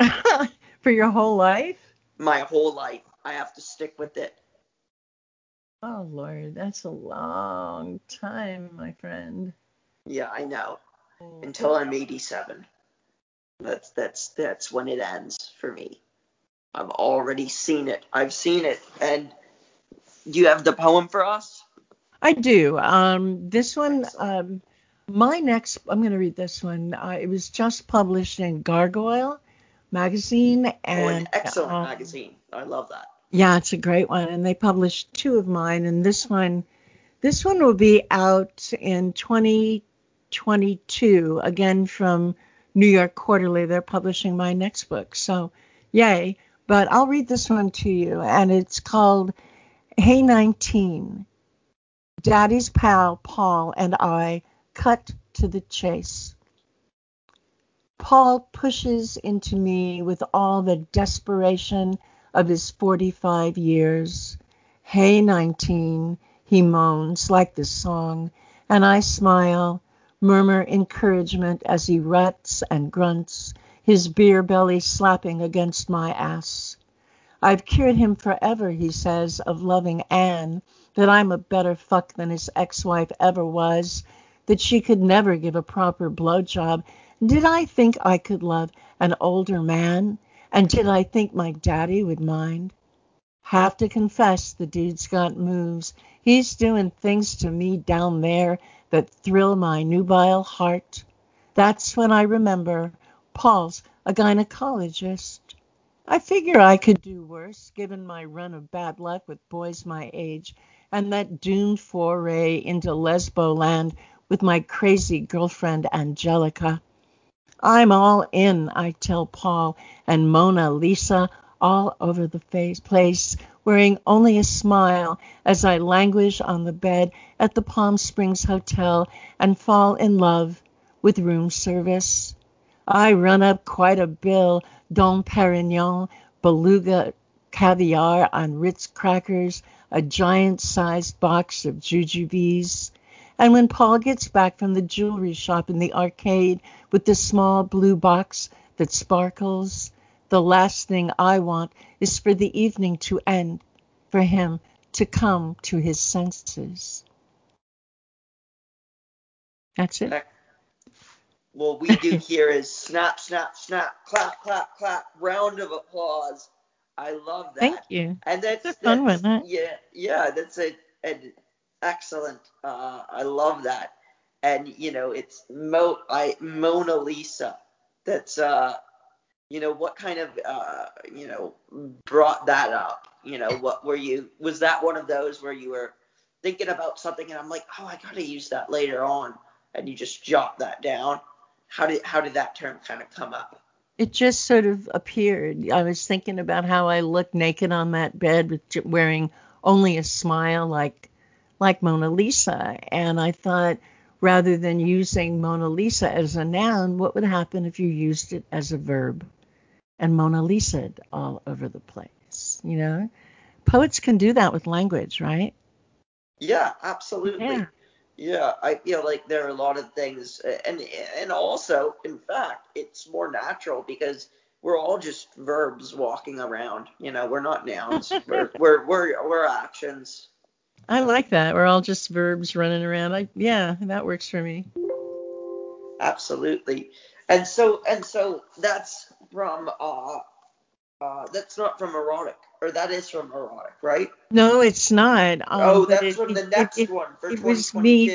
(laughs) For your whole life? my whole life. I have to stick with it. Oh, Lord, that's a long time, my friend. Yeah, I know. Oh. Until I'm 87. That's that's that's when it ends for me. I've already seen it. I've seen it. And do you have the poem for us? I do. Um, this one, um, my next, I'm going to read this one. Uh, it was just published in Gargoyle magazine, oh, an and excellent um, magazine. I love that. Yeah, it's a great one, and they published two of mine, and this one, this one will be out in 2022 again from New York Quarterly. They're publishing my next book, so yay! But I'll read this one to you, and it's called Hey 19. Daddy's pal Paul and I cut to the chase. Paul pushes into me with all the desperation of his 45 years. Hey, 19, he moans like the song, and I smile, murmur encouragement as he ruts and grunts, his beer belly slapping against my ass. I've cured him forever, he says, of loving Anne, that I'm a better fuck than his ex-wife ever was, that she could never give a proper blowjob. Did I think I could love an older man? And did I think my daddy would mind? Have to confess, the dude's got moves. He's doing things to me down there that thrill my nubile heart. That's when I remember Paul's a gynecologist. I figure I could do worse, given my run of bad luck with boys my age and that doomed foray into lesbo land with my crazy girlfriend Angelica. I'm all in, I tell Paul and Mona Lisa all over the face, place, wearing only a smile as I languish on the bed at the Palm Springs Hotel and fall in love with room service. I run up quite a bill, Dom Perignon, beluga caviar on Ritz crackers, a giant-sized box of jujubes. And when Paul gets back from the jewelry shop in the arcade with the small blue box that sparkles, the last thing I want is for the evening to end, for him to come to his senses. That's it. What we do (laughs) here is snap, snap, snap, clap, clap, clap, round of applause. I love that. Thank you. And that's, It's a fun that's yeah, yeah, that's a, an excellent. Uh, I love that. And you know, it's Mo, I Mona Lisa. That's uh, you know, what kind of uh, you know, brought that up? You know, what were you? Was that one of those where you were thinking about something and I'm like, oh, I gotta use that later on, and you just jot that down? How did how did that term kind of come up? It just sort of appeared. I was thinking about how I looked naked on that bed with wearing only a smile like like Mona Lisa and I thought rather than using Mona Lisa as a noun, what would happen if you used it as a verb? And Mona Lisa all over the place, you know? Poets can do that with language, right? Yeah, absolutely. Yeah. Yeah, I feel like there are a lot of things, and and also, in fact, it's more natural because we're all just verbs walking around. You know, we're not nouns. (laughs) we're we're we're we're actions. I like that. We're all just verbs running around. I yeah, that works for me. Absolutely. And so and so that's from uh uh that's not from erotic, or that is from erotic, right? No, it's not. Um, oh, that's it, from the it- next it- one for it was me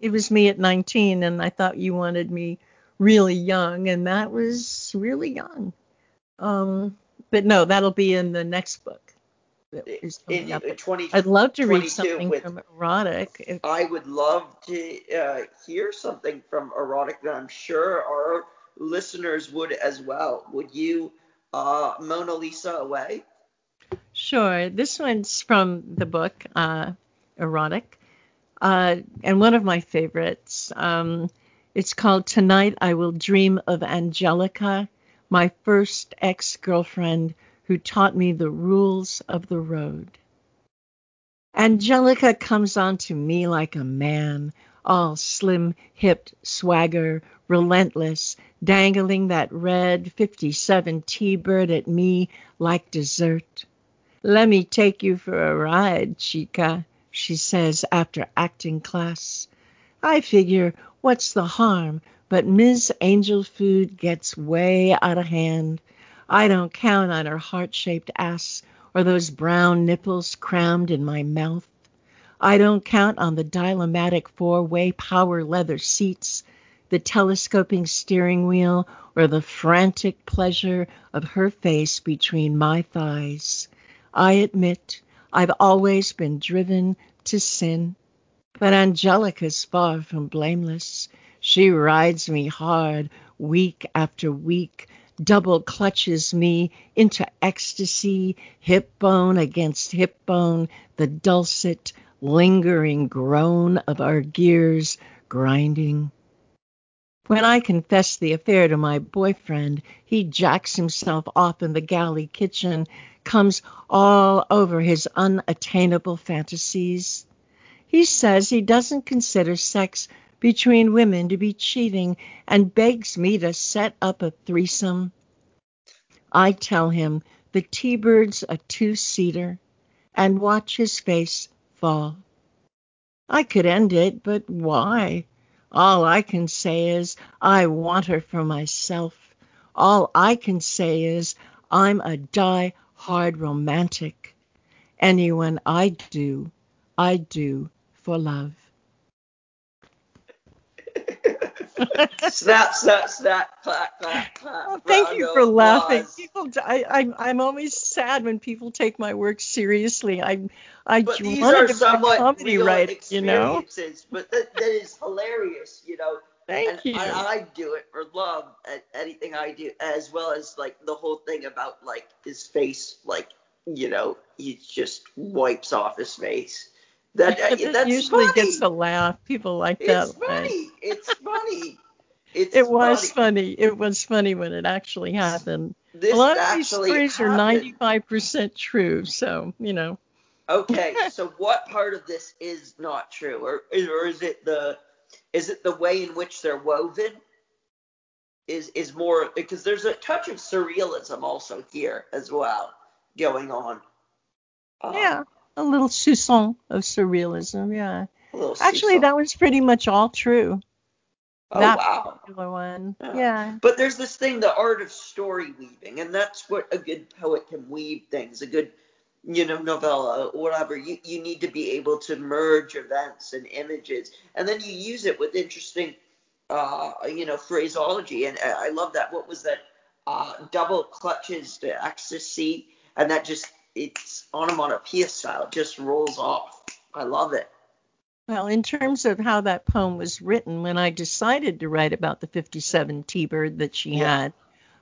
it was me at 19 and i thought you wanted me really young and that was really young um but no that'll be in the next book is in 20, i'd love to read something with- from erotic if, I would love to uh, hear something from erotic that I'm sure our listeners would as well. Would you, uh, Mona Lisa away? Sure. This one's from the book, uh, Erotic, uh, and one of my favorites. Um, it's called Tonight I Will Dream of Angelica, my first ex girlfriend who taught me the rules of the road. Angelica comes on to me like a man, all slim hipped swagger, relentless, dangling that red 57 T-bird at me like dessert. Let me take you for a ride, chica, she says after acting class. I figure, what's the harm? But Ms. Angel Food gets way out of hand. I don't count on her heart-shaped ass or those brown nipples crammed in my mouth. I don't count on the dial-o-matic four-way power leather seats, the telescoping steering wheel, or the frantic pleasure of her face between my thighs. I admit I've always been driven to sin, but Angelica's far from blameless. She rides me hard week after week, double clutches me into ecstasy, hip bone against hip bone, the dulcet, lingering groan of our gears grinding. When I confess the affair to my boyfriend, he jacks himself off in the galley kitchen, comes all over his unattainable fantasies. He says he doesn't consider sex between women to be cheating and begs me to set up a threesome. I tell him the T-bird's a two-seater and watch his face fall. I could end it, but why? All I can say is I want her for myself. All I can say is I'm a die-hard romantic. Anyone I do, I do for love. (laughs) snap, snap, snap, clap, clap, clap. Well, thank you for laughing. People, I, I'm, I'm always sad when people take my work seriously. I, I but these are to be a somewhat comedy real writer, you know. But that, that is hilarious, you know. Thank and you. I, I do it for love at anything I do, as well as like the whole thing about like his face, like you know, he just wipes off his face. That That that's usually funny. gets a laugh. People like It's that. funny. It's funny. It's It was funny. funny. It was funny when it actually happened. This a lot of these stories are 95% true, so you know. Okay, (laughs) so what part of this is not true, or or is it the is it the way in which they're woven? Is is more because there's a touch of surrealism also here as well going on. Um, Yeah, a little soupçon of surrealism. Yeah. Actually, that was pretty much all true. oh that wow. particular one. Yeah. Yeah. But there's this thing, the art of story weaving, and that's what a good poet can weave things. A good, you know, novella, whatever. You you need to be able to merge events and images, and then you use it with interesting, uh, you know, phraseology. And I I love that. What was that? Uh, double clutches to ecstasy, and that just it's onomatopoeia style. Just rolls off. I love it. Well, in terms of how that poem was written, when I decided to write about the 57 T-bird that she Yeah. had,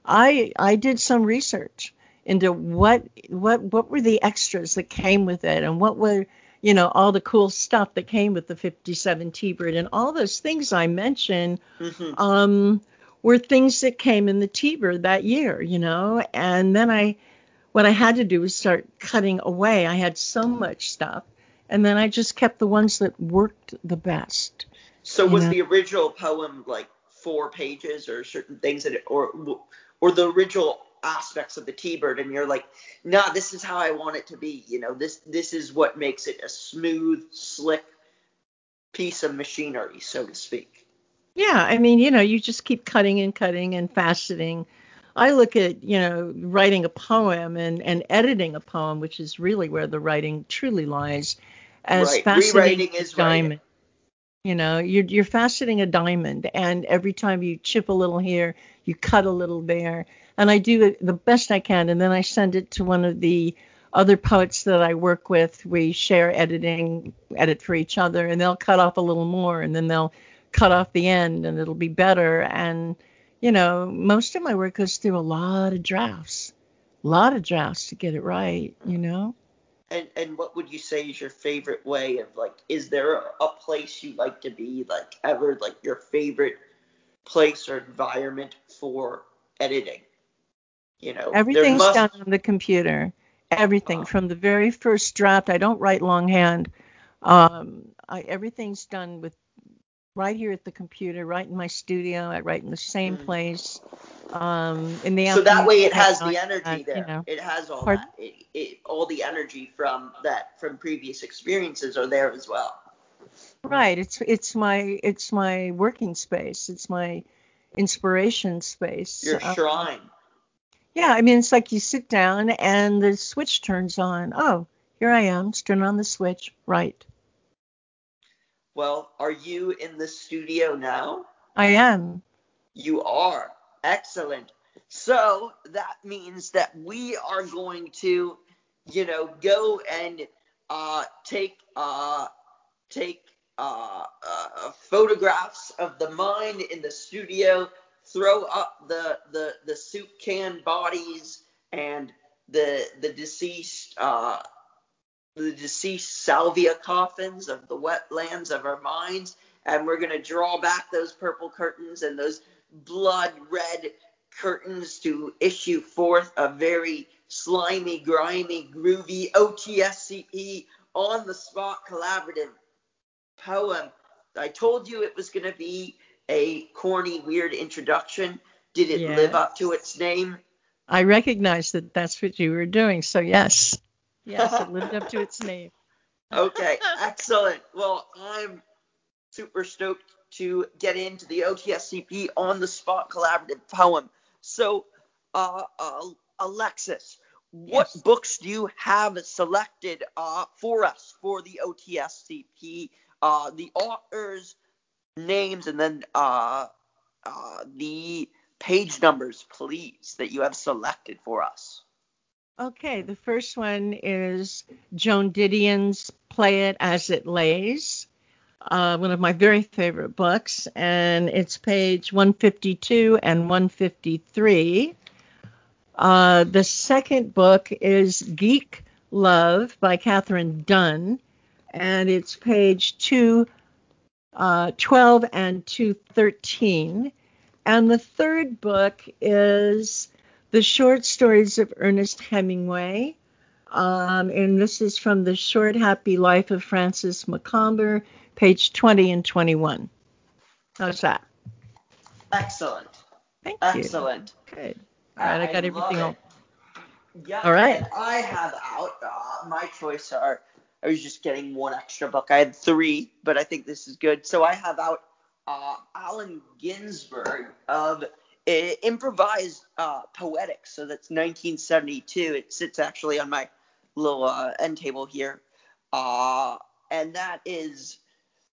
I I did some research into what what what were the extras that came with it and what were you know all the cool stuff that came with the 57 T-bird and all those things I mentioned hmm um were things that came in the T-bird that year, you know, and then I what I had to do was start cutting away. I had so much stuff. And then I just kept the ones that worked the best. So was know. the original poem like four pages or certain things that it, or or the original aspects of the T-bird and you're like, nah, this is how I want it to be. You know, this this is what makes it a smooth, slick piece of machinery, so to speak. Yeah, I mean, you know, you just keep cutting and cutting and faceting. I look at, you know, writing a poem and, and editing a poem, which is really where the writing truly lies, as right. Rewriting is diamond. You know, you're you're faceting a diamond, and every time you chip a little here, you cut a little there, and I do the best I can, and then I send it to one of the other poets that I work with. We share editing, edit for each other, and they'll cut off a little more, and then they'll cut off the end, and it'll be better. And you know, most of my work goes through a lot of drafts, a lot of drafts to get it right, you know. And and what would you say is your favorite way of like? Is there a, a place you like to be like ever like your favorite place or environment for editing? You know, everything's must... done on the computer. Everything uh, from the very first draft. I don't write longhand. Um, I, everything's done with right here at the computer, right in my studio. I write in the same mm. place. Um, in the so that way it has the energy there. You know. It has all Pardon? that. It, it, all the energy from that from previous experiences are there as well. Right. It's it's my it's my working space. It's my inspiration space. Your um, shrine. yeah, I mean it's like you sit down and the switch turns on. Oh, here I am, turn on the switch. Right. Well, are you in the studio now? I am. You are. Excellent. So that means that we are going to, you know, go and uh, take uh, take uh, uh, photographs of the mind in the studio, throw up the the the soup can bodies and the the deceased uh, the deceased salvia coffins of the wetlands of our minds, and we're going to draw back those purple curtains and those blood red curtains to issue forth a very slimy, grimy, groovy OTSCP on the spot collaborative poem. I told you it was going to be a corny, weird introduction. Did it yes. live up to its name? I recognize that that's what you were doing, so yes. Yes, it lived up to its name. (laughs) okay, excellent. Well, I'm super stoked to get into the OTSCP on the spot collaborative poem. So, uh, uh, Alexis, what yes. books do you have selected uh, for us for the OTSCP? Uh, the authors' names and then uh, uh, the page numbers, please, that you have selected for us. Okay, the first one is Joan Didion's Play It As It Lays, uh, one of my very favorite books, and it's page 152 and 153. Uh, the second book is Geek Love by Katherine Dunn, and it's page 212 uh, and 213. And the third book is the short stories of Ernest Hemingway. Um, and this is from The Short Happy Life of Francis Macomber, page 20 and 21. How's that? Excellent. Thank you. Excellent. Good. All right, I, I got everything on. Yeah. All right. I have out uh, my choice are. I was just getting one extra book. I had three, but I think this is good. So I have out uh, Allen Ginsberg of improvised uh, poetics. So that's 1972. It sits actually on my little uh, end table here. Uh, and that is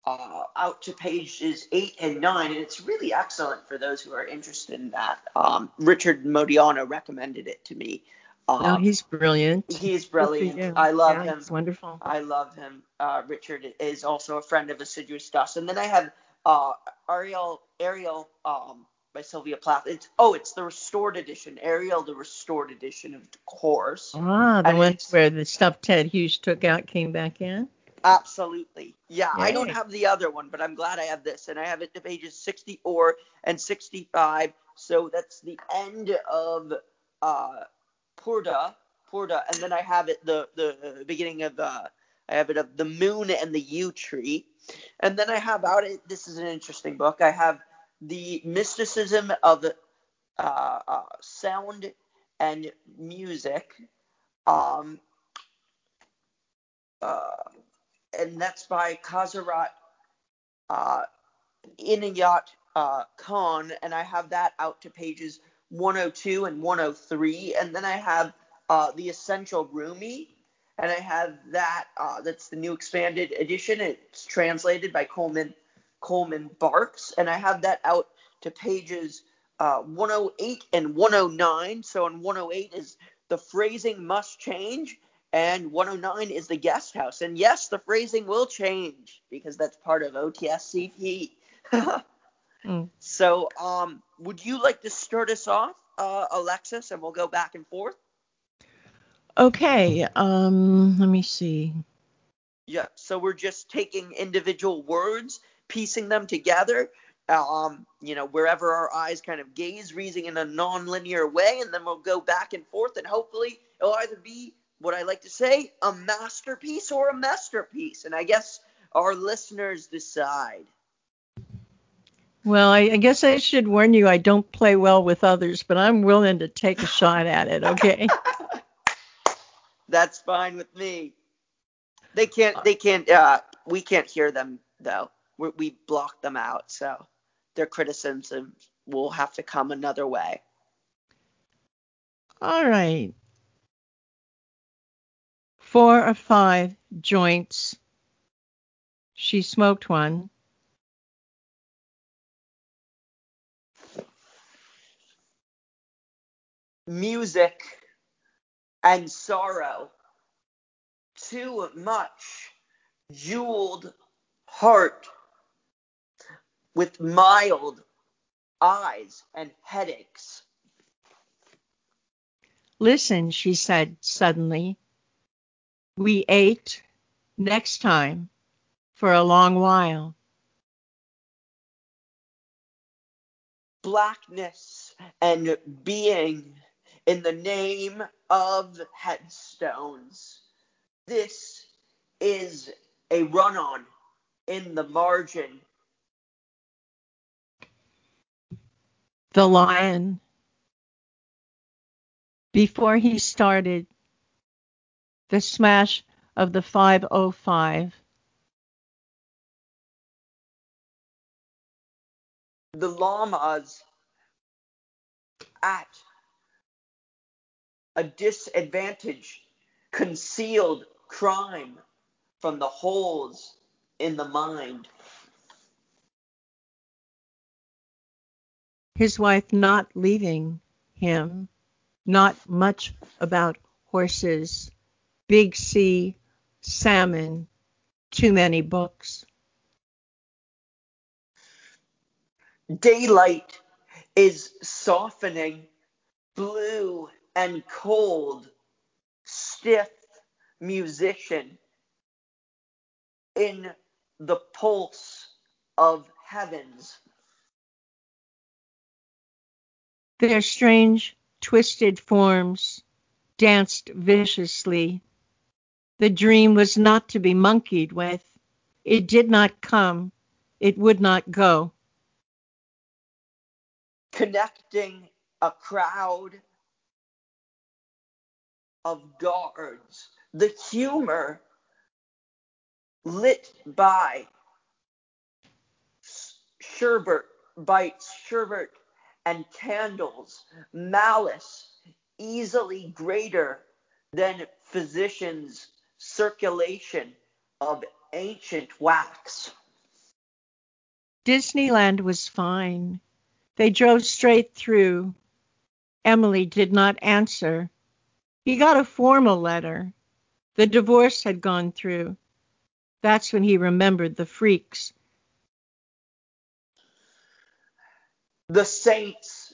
uh, out to pages 8 and 9. And it's really excellent for those who are interested in that. Um, Richard Modiano recommended it to me. Um, no, he's brilliant. He's brilliant. I love yeah, him. He's wonderful. I love him. Uh, Richard is also a friend of Assiduous Dust. And then I have uh, Ariel Ariel um, by Sylvia Plath. It's oh, it's the restored edition, Ariel, the restored edition of course. Ah, the one where the stuff Ted Hughes took out came back in. Absolutely, yeah. Yay. I don't have the other one, but I'm glad I have this, and I have it to pages 64 and 65. So that's the end of uh, Purdah, Purdah, and then I have it the the beginning of uh, I have it of the moon and the yew tree, and then I have out it. This is an interesting book. I have the mysticism of uh, uh, sound and music. Um, uh, and that's by Hazrat uh, Inayat uh, Khan, and I have that out to pages 102 and 103. And then I have uh, The Essential Rumi, and I have that. Uh, that's the new expanded edition. It's translated by Coleman Coleman Barks, and I have that out to pages uh, 108 and 109. So on 108 is the phrasing must change, and 109 is the guest house. And yes, the phrasing will change because that's part of OTSCP. (laughs) Mm. So, um, would you like to start us off, uh, Alexis, and we'll go back and forth? Okay. Um, let me see. Yeah. So we're just taking individual words, piecing them together. Um, you know, wherever our eyes kind of gaze, reasoning in a non-linear way, and then we'll go back and forth, and hopefully it'll either be what I like to say, a masterpiece or a masterpiece. And I guess our listeners decide. Well, I, I, guess I should warn you I don't play well with others, but I'm willing to take a shot at it, okay? (laughs) That's fine with me. They can't, they can't, uh, we can't hear them though. We're, we block them out, so their criticism will have to come another way. All right. Four or five joints. She smoked one. music and sorrow. Too much jeweled heart with mild eyes and headaches. Listen, she said suddenly. We ate next time for a long while. Blackness and being in the name of headstones. This is a run on in the margin. The lion. Before he started, the smash of the 505. The llamas at a disadvantage, concealed crime from the holes in the mind. His wife not leaving him, not much about horses, big sea, salmon, too many books. Daylight is softening blue and cold, stiff musician in the pulse of heavens. Their strange, twisted forms danced viciously. The dream was not to be monkeyed with. It did not come. It would not go. Connecting a crowd of guards, the humor lit by Sherbert bites, sherbet and candles, malice easily greater than physicians' circulation of ancient wax. Disneyland was fine. They drove straight through. Emily did not answer. He got a formal letter. The divorce had gone through. That's when he remembered the freaks. The saints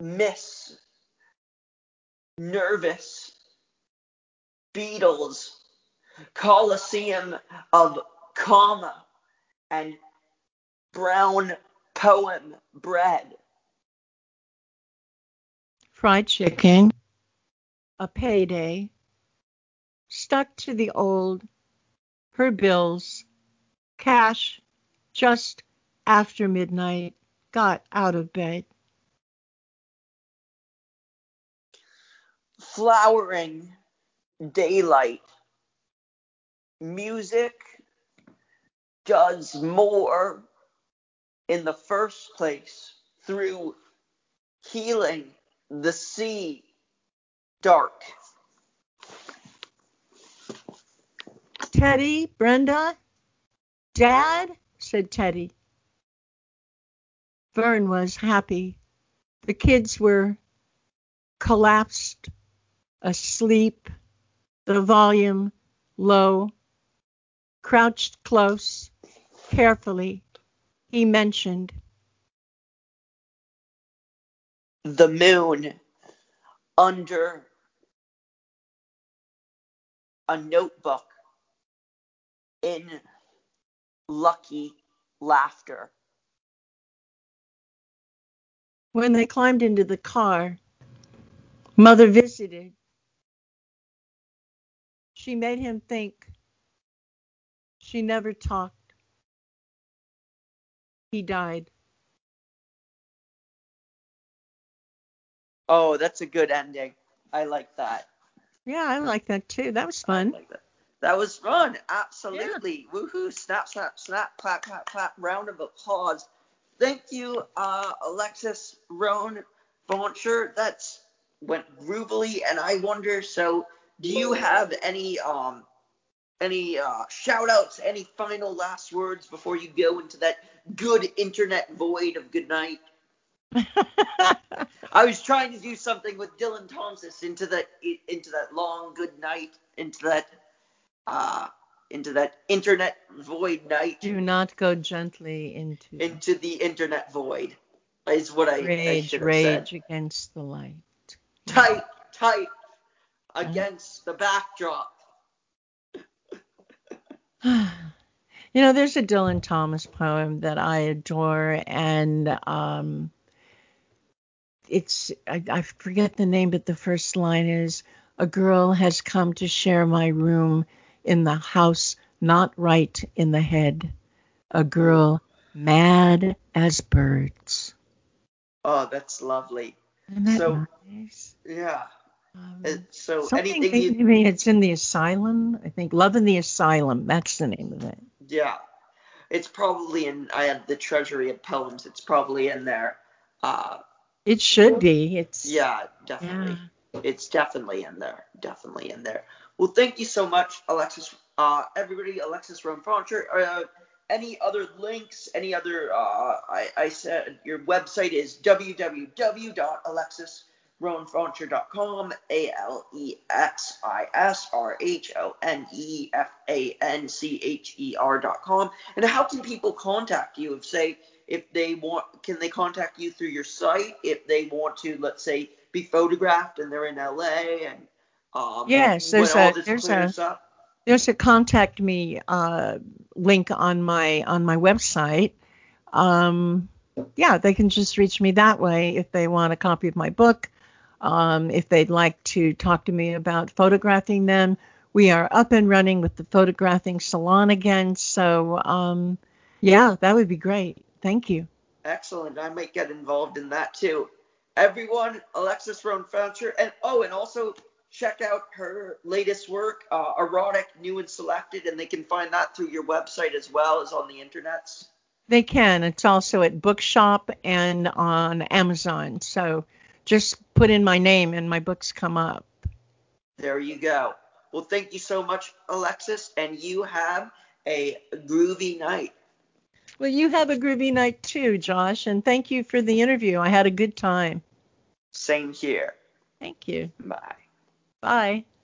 miss nervous Beatles, Coliseum of comma and brown poem bread. Fried chicken. A payday, stuck to the old, her bills, cash. Just after midnight, got out of bed. Flowering daylight. Music does more in the first place through healing the sea dark. Teddy, Brenda, Dad, said Teddy. Vern was happy. The kids were collapsed, asleep, the volume low, crouched close, carefully, he mentioned the moon under a notebook in lucky laughter. When they climbed into the car, Mother visited. She made him think. She never talked. He died. Oh, that's a good ending. I like that. Yeah, I like that too. That was fun. Like that. that. was fun. Absolutely. Yeah. Woohoo. Snap, snap, snap, clap, clap, clap. Round of applause. Thank you, uh, Alexis Rhone Fancher. That's went groovily, and I wonder. So, do you have any um any uh, shout outs, any final last words before you go into that good internet void of good night? (laughs) I was trying to do something with Dylan Thompson into that into that long good night, into that uh into that internet void night. Do not go gently into into the internet void. Is what I, rage, I rage said. against the light. Tight, tight against the backdrop. (sighs) you know, there's a Dylan Thomas poem that I adore, and um, it's I, I forget the name, but the first line is a girl has come to share my room in the house not right in the head. A girl mad as birds. Oh, that's lovely. Isn't that so, nice? Yeah. Um, so something anything you, me it's in the asylum. I think Love in the Asylum. That's the name of it. Yeah. It's probably in I have the treasury of poems. It's probably in there. Uh, it should be. It's yeah, definitely. Yeah. It's definitely in there. Definitely in there. Well, thank you so much, Alexis. Uh, everybody, Alexis Rhone Fancher. Uh, any other links? Any other? Uh, I, I said your website is www.alexisrhonefancher.com. A L E X I S R H O N E F A N C H E R.com. And how can people contact you if say if they want can they contact you through your site if they want to let's say be photographed and they're in LA and um, yes there's a there's a up? there's a contact me uh, link on my on my website um, yeah they can just reach me that way if they want a copy of my book um, if they'd like to talk to me about photographing them we are up and running with the photographing salon again so um, yeah that would be great Thank you. Excellent. I might get involved in that too. Everyone, Alexis Rhone and oh, and also check out her latest work, uh, Erotic, New and Selected, and they can find that through your website as well as on the internets. They can. It's also at Bookshop and on Amazon. So just put in my name and my books come up. There you go. Well, thank you so much, Alexis, and you have a groovy night. Well, you have a groovy night too, Josh, and thank you for the interview. I had a good time. Same here. Thank you. Bye. Bye.